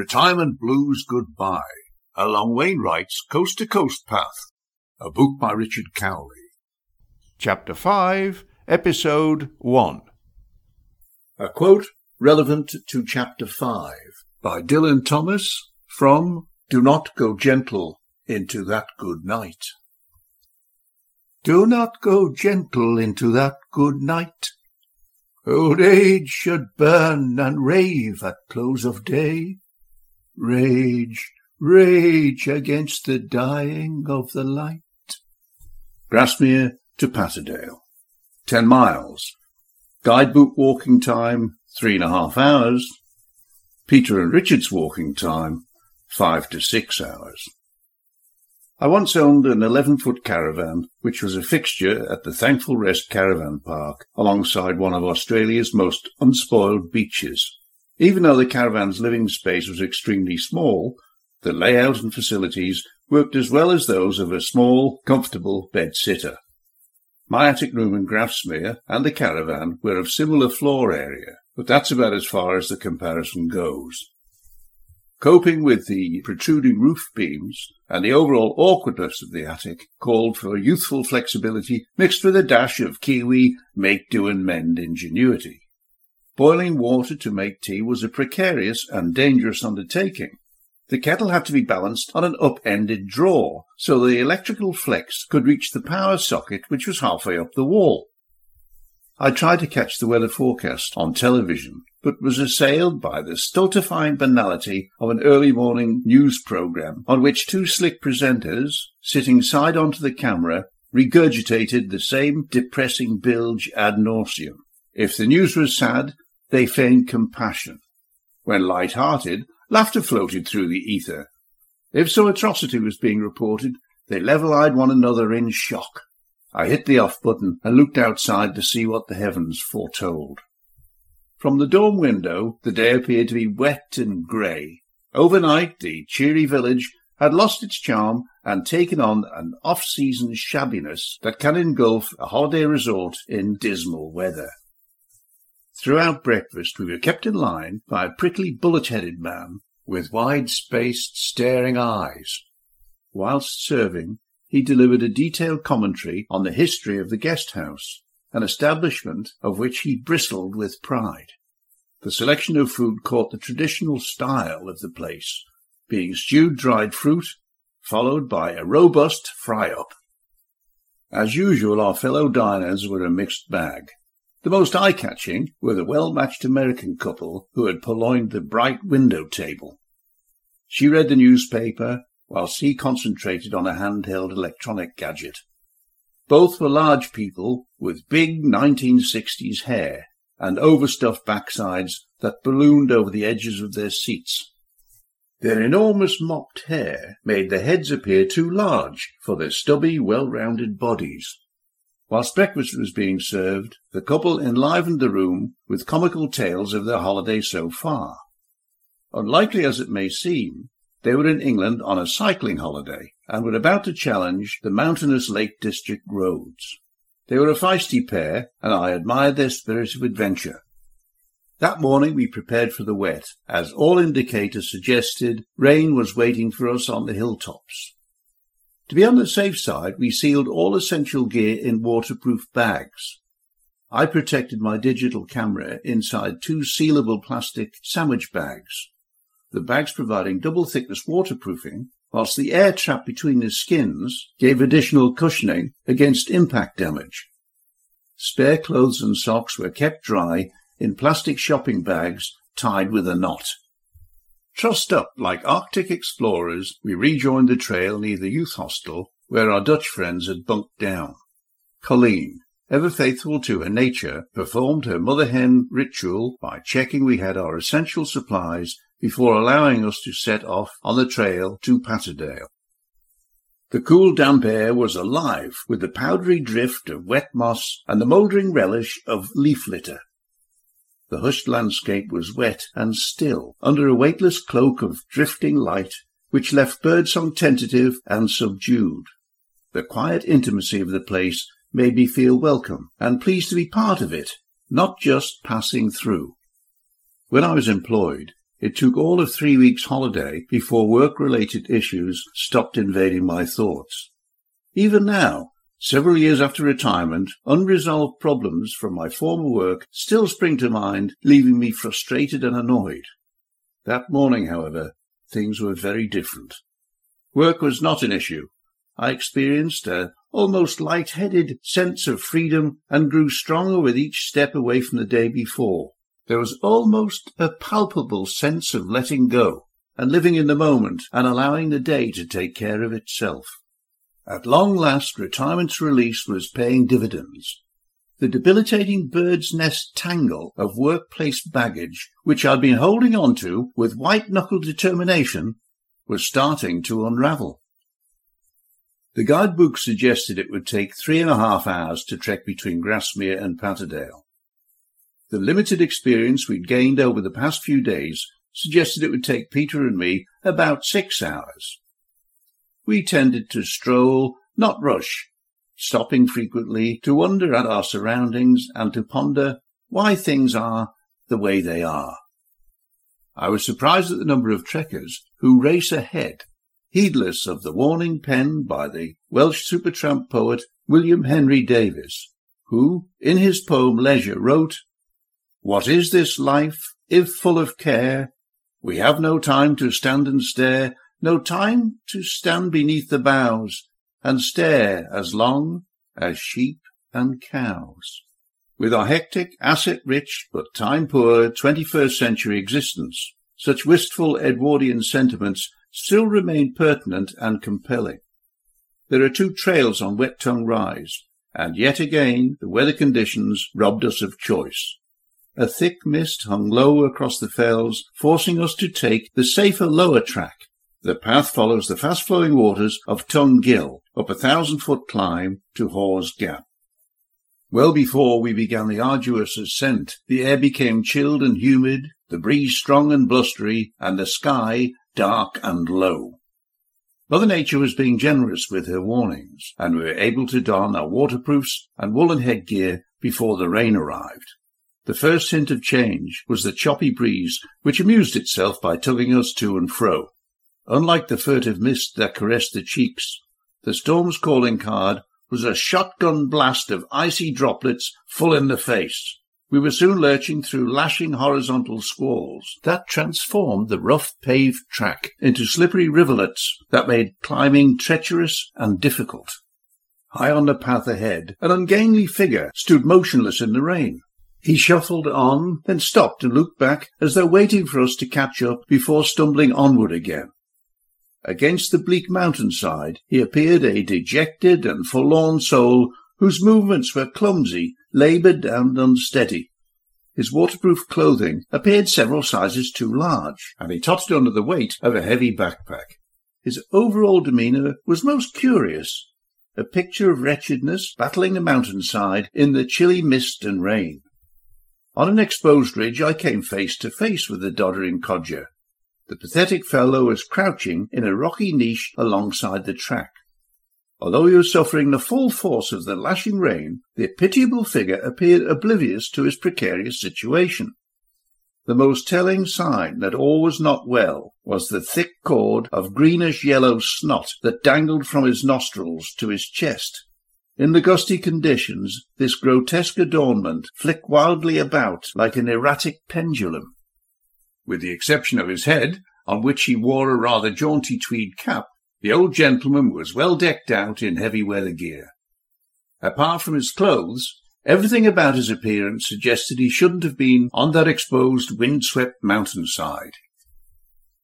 Retirement Blues Goodbye, along Wainwright's Coast to Coast Path, a book by Richard Cowley. Chapter 5, Episode 1. A quote relevant to Chapter 5 by Dylan Thomas from Do Not Go Gentle into That Good Night. Do not go gentle into that good night. Old age should burn and rave at close of day. Rage, rage against the dying of the light. Grasmere to Patterdale. Ten miles. Guidebook walking time, three and a half hours. Peter and Richard's walking time, five to six hours. I once owned an 11-foot caravan, which was a fixture at the Thankful Rest Caravan Park, alongside one of Australia's most unspoiled beaches. Even though the caravan's living space was extremely small, the layout and facilities worked as well as those of a small, comfortable bed-sitter. My attic room in Grasmere and the caravan were of similar floor area, but that's about as far as the comparison goes. Coping with the protruding roof beams and the overall awkwardness of the attic called for youthful flexibility mixed with a dash of Kiwi make do and mend ingenuity. Boiling water to make tea was a precarious and dangerous undertaking. The kettle had to be balanced on an up-ended drawer so the electrical flex could reach the power socket which was halfway up the wall. I tried to catch the weather forecast on television, but was assailed by the stultifying banality of an early morning news program on which two slick presenters, sitting side on to the camera, regurgitated the same depressing bilge ad nauseum. If the news was sad, they feigned compassion. When light-hearted, laughter floated through the ether. If some atrocity was being reported, they level-eyed one another in shock. I hit the off button and looked outside to see what the heavens foretold. From the dorm window, the day appeared to be wet and grey. Overnight, the cheery village had lost its charm and taken on an off-season shabbiness that can engulf a holiday resort in dismal weather. Throughout breakfast, we were kept in line by a prickly bullet-headed man with wide-spaced, staring eyes. Whilst serving, he delivered a detailed commentary on the history of the guest house, an establishment of which he bristled with pride. The selection of food caught the traditional style of the place, being stewed dried fruit, followed by a robust fry-up. As usual, our fellow diners were a mixed bag. The most eye-catching were the well-matched American couple who had purloined the bright window table. She read the newspaper whilst he concentrated on a handheld electronic gadget. Both were large people with big 1960s hair and overstuffed backsides that ballooned over the edges of their seats. Their enormous mopped hair made their heads appear too large for their stubby, well-rounded bodies. Whilst breakfast was being served, the couple enlivened the room with comical tales of their holiday so far. Unlikely as it may seem, they were in England on a cycling holiday and were about to challenge the mountainous Lake District roads. They were a feisty pair, and I admired their spirit of adventure. That morning we prepared for the wet, as all indicators suggested rain was waiting for us on the hilltops. To be on the safe side, we sealed all essential gear in waterproof bags. I protected my digital camera inside two sealable plastic sandwich bags the bags providing double thickness waterproofing, whilst the air trap between the skins gave additional cushioning against impact damage. Spare clothes and socks were kept dry in plastic shopping bags tied with a knot. Trussed up like Arctic explorers, we rejoined the trail near the youth hostel where our Dutch friends had bunked down. Colleen, ever faithful to her nature, performed her mother hen ritual by checking we had our essential supplies before allowing us to set off on the trail to Patterdale. The cool damp air was alive with the powdery drift of wet moss and the mouldering relish of leaf litter. The hushed landscape was wet and still, under a weightless cloak of drifting light, which left birdsong tentative and subdued. The quiet intimacy of the place made me feel welcome and pleased to be part of it, not just passing through. When I was employed, It took all of three weeks' holiday before work-related issues stopped invading my thoughts. Even now, several years after retirement, unresolved problems from my former work still spring to mind, leaving me frustrated and annoyed. That morning, however, things were very different. Work was not an issue. I experienced a almost light-headed sense of freedom and grew stronger with each step away from the day before. There was almost a palpable sense of letting go and living in the moment and allowing the day to take care of itself. At long last, retirement's release was paying dividends. The debilitating bird's nest tangle of workplace baggage, which I'd been holding on to with white-knuckle determination, was starting to unravel. The guidebook suggested it would take three and a half hours to trek between Grasmere and Patterdale. The limited experience we'd gained over the past few days suggested it would take Peter and me about six hours. We tended to stroll, not rush, stopping frequently to wonder at our surroundings and to ponder why things are the way they are. I was surprised at the number of trekkers who race ahead, heedless of the warning penned by the Welsh supertramp poet William Henry Davies, who, in his poem Leisure, wrote, what is this life, if full of care? We have no time to stand and stare, no time to stand beneath the boughs, and stare as long as sheep and cows. With our hectic, asset-rich, but time-poor 21st century existence, such wistful Edwardian sentiments still remain pertinent and compelling. There are two trails on Wet Tongue Rise, and yet again the weather conditions robbed us of choice. A thick mist hung low across the fells, forcing us to take the safer lower track. The path follows the fast-flowing waters of Tongue Gill, up a thousand-foot climb to Hawes Gap. Well before we began the arduous ascent, the air became chilled and humid, the breeze strong and blustery, and the sky dark and low. Mother Nature was being generous with her warnings, and we were able to don our waterproofs and woolen headgear before the rain arrived. The first hint of change was the choppy breeze, which amused itself by tugging us to and fro. Unlike the furtive mist that caressed the cheeks, the storm's calling card was a shotgun blast of icy droplets full in the face. We were soon lurching through lashing horizontal squalls that transformed the rough paved track into slippery rivulets that made climbing treacherous and difficult. High on the path ahead, an ungainly figure stood motionless in the rain. He shuffled on, then stopped and looked back as though waiting for us to catch up before stumbling onward again. Against the bleak mountainside he appeared a dejected and forlorn soul whose movements were clumsy, laboured, and unsteady. His waterproof clothing appeared several sizes too large, and he tottered under the weight of a heavy backpack. His overall demeanour was most curious, a picture of wretchedness battling the mountainside in the chilly mist and rain. On an exposed ridge I came face to face with the doddering codger. The pathetic fellow was crouching in a rocky niche alongside the track. Although he was suffering the full force of the lashing rain, the pitiable figure appeared oblivious to his precarious situation. The most telling sign that all was not well was the thick cord of greenish-yellow snot that dangled from his nostrils to his chest. In the gusty conditions, this grotesque adornment flicked wildly about like an erratic pendulum. With the exception of his head, on which he wore a rather jaunty tweed cap, the old gentleman was well decked out in heavy weather gear. Apart from his clothes, everything about his appearance suggested he shouldn't have been on that exposed, wind-swept mountainside.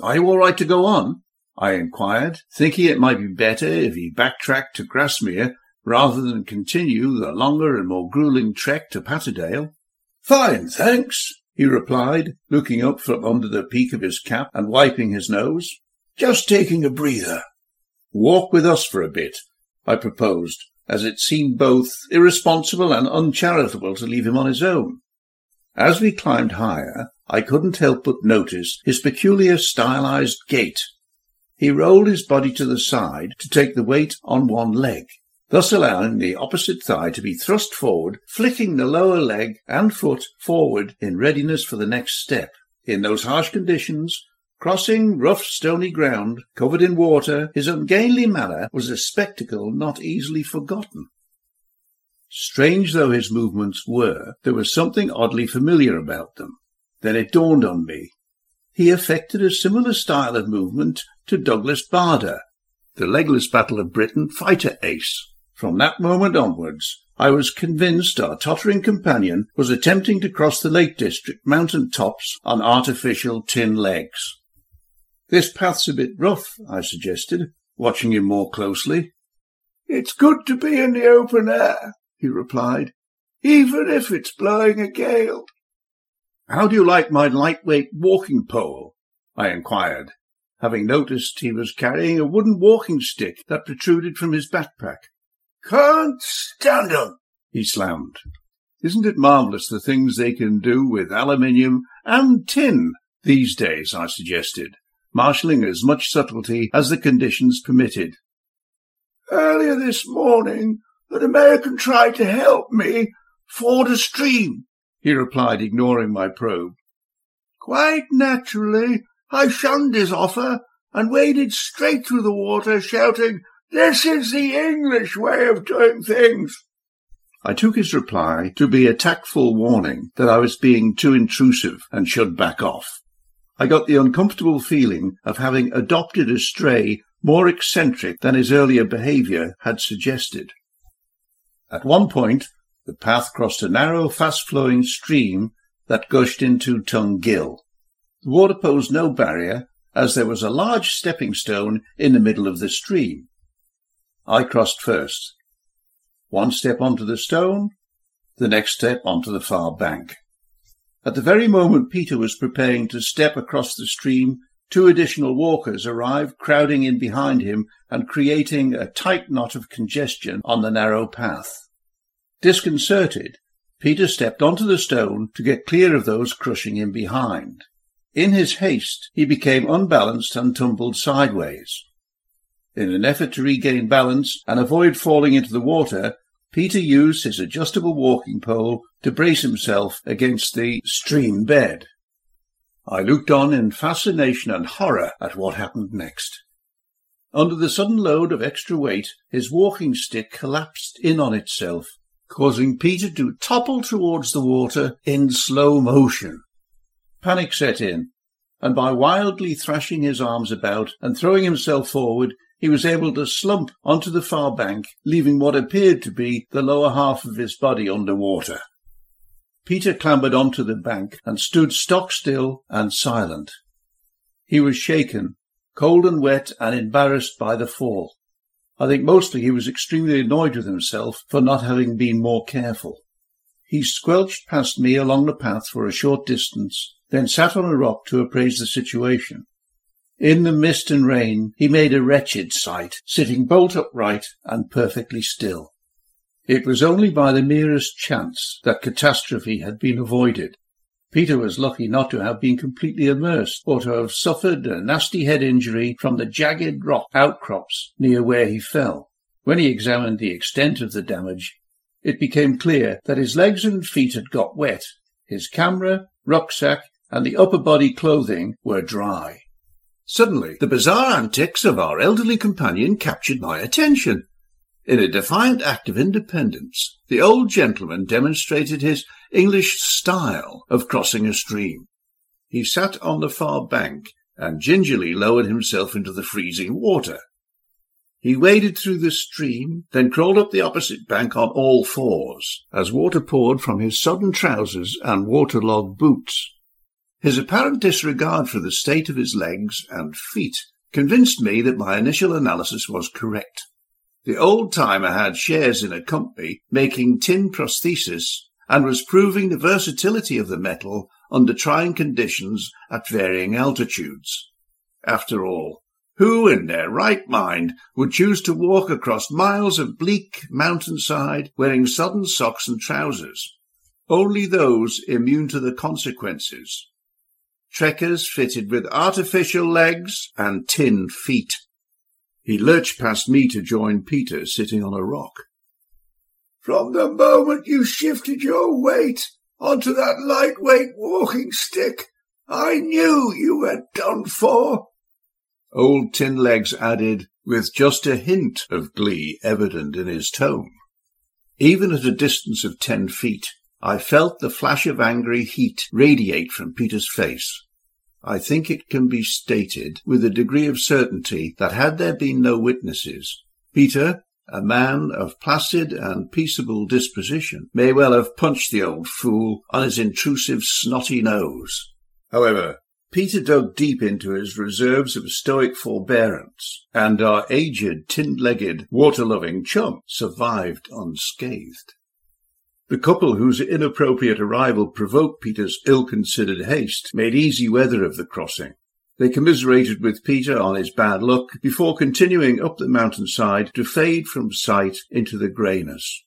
Are you all right to go on? I inquired, thinking it might be better if he backtracked to Grasmere rather than continue the longer and more grueling trek to Patterdale. Fine, thanks, he replied, looking up from under the peak of his cap and wiping his nose. Just taking a breather. Walk with us for a bit, I proposed, as it seemed both irresponsible and uncharitable to leave him on his own. As we climbed higher, I couldn't help but notice his peculiar stylized gait. He rolled his body to the side to take the weight on one leg, thus allowing the opposite thigh to be thrust forward, flicking the lower leg and foot forward in readiness for the next step. In those harsh conditions, crossing rough stony ground covered in water, his ungainly manner was a spectacle not easily forgotten. Strange though his movements were, there was something oddly familiar about them. Then it dawned on me. He affected a similar style of movement to Douglas Bader, the legless Battle of Britain fighter ace. From that moment onwards, I was convinced our tottering companion was attempting to cross the Lake District mountain tops on artificial tin legs. This path's a bit rough, I suggested, watching him more closely. It's good to be in the open air, he replied, even if it's blowing a gale. How do you like my lightweight walking pole? I inquired, having noticed he was carrying a wooden walking stick that protruded from his backpack. Can't stand 'em, he slammed. Isn't it marvellous the things they can do with aluminium and tin these days? I suggested, marshalling as much subtlety as the conditions permitted. Earlier this morning, an American tried to help me ford a stream he replied, ignoring my probe. Quite naturally, I shunned his offer and waded straight through the water, shouting, This is the English way of doing things. I took his reply to be a tactful warning that I was being too intrusive and should back off. I got the uncomfortable feeling of having adopted a stray more eccentric than his earlier behaviour had suggested. At one point, the path crossed a narrow, fast-flowing stream that gushed into Tongue Gill. The water posed no barrier, as there was a large stepping stone in the middle of the stream. I crossed first. One step onto the stone, the next step onto the far bank. At the very moment Peter was preparing to step across the stream, two additional walkers arrived, crowding in behind him and creating a tight knot of congestion on the narrow path. Disconcerted, Peter stepped onto the stone to get clear of those crushing him behind. In his haste, he became unbalanced and tumbled sideways. In an effort to regain balance and avoid falling into the water, Peter used his adjustable walking pole to brace himself against the stream bed. I looked on in fascination and horror at what happened next. Under the sudden load of extra weight, his walking stick collapsed in on itself causing Peter to topple towards the water in slow motion. Panic set in, and by wildly thrashing his arms about and throwing himself forward, he was able to slump onto the far bank, leaving what appeared to be the lower half of his body under water. Peter clambered onto the bank and stood stock still and silent. He was shaken, cold and wet and embarrassed by the fall. I think mostly he was extremely annoyed with himself for not having been more careful. He squelched past me along the path for a short distance, then sat on a rock to appraise the situation. In the mist and rain, he made a wretched sight, sitting bolt upright and perfectly still. It was only by the merest chance that catastrophe had been avoided. Peter was lucky not to have been completely immersed or to have suffered a nasty head injury from the jagged rock outcrops near where he fell. When he examined the extent of the damage, it became clear that his legs and feet had got wet. His camera, rucksack, and the upper body clothing were dry. Suddenly, the bizarre antics of our elderly companion captured my attention. In a defiant act of independence, the old gentleman demonstrated his English style of crossing a stream. He sat on the far bank and gingerly lowered himself into the freezing water. He waded through the stream, then crawled up the opposite bank on all fours, as water poured from his sodden trousers and waterlogged boots. His apparent disregard for the state of his legs and feet convinced me that my initial analysis was correct. The old timer had shares in a company making tin prosthesis and was proving the versatility of the metal under trying conditions at varying altitudes. After all, who in their right mind would choose to walk across miles of bleak mountainside wearing sodden socks and trousers? Only those immune to the consequences. Trekkers fitted with artificial legs and tin feet. He lurched past me to join Peter sitting on a rock. From the moment you shifted your weight onto that lightweight walking stick, I knew you were done for. Old Tin Legs added, with just a hint of glee evident in his tone. Even at a distance of ten feet, I felt the flash of angry heat radiate from Peter's face. I think it can be stated with a degree of certainty that had there been no witnesses, Peter, a man of placid and peaceable disposition, may well have punched the old fool on his intrusive snotty nose. However, Peter dug deep into his reserves of stoic forbearance, and our aged, tin-legged, water-loving chum survived unscathed. The couple whose inappropriate arrival provoked Peter's ill-considered haste made easy weather of the crossing. They commiserated with Peter on his bad luck before continuing up the mountainside to fade from sight into the greyness.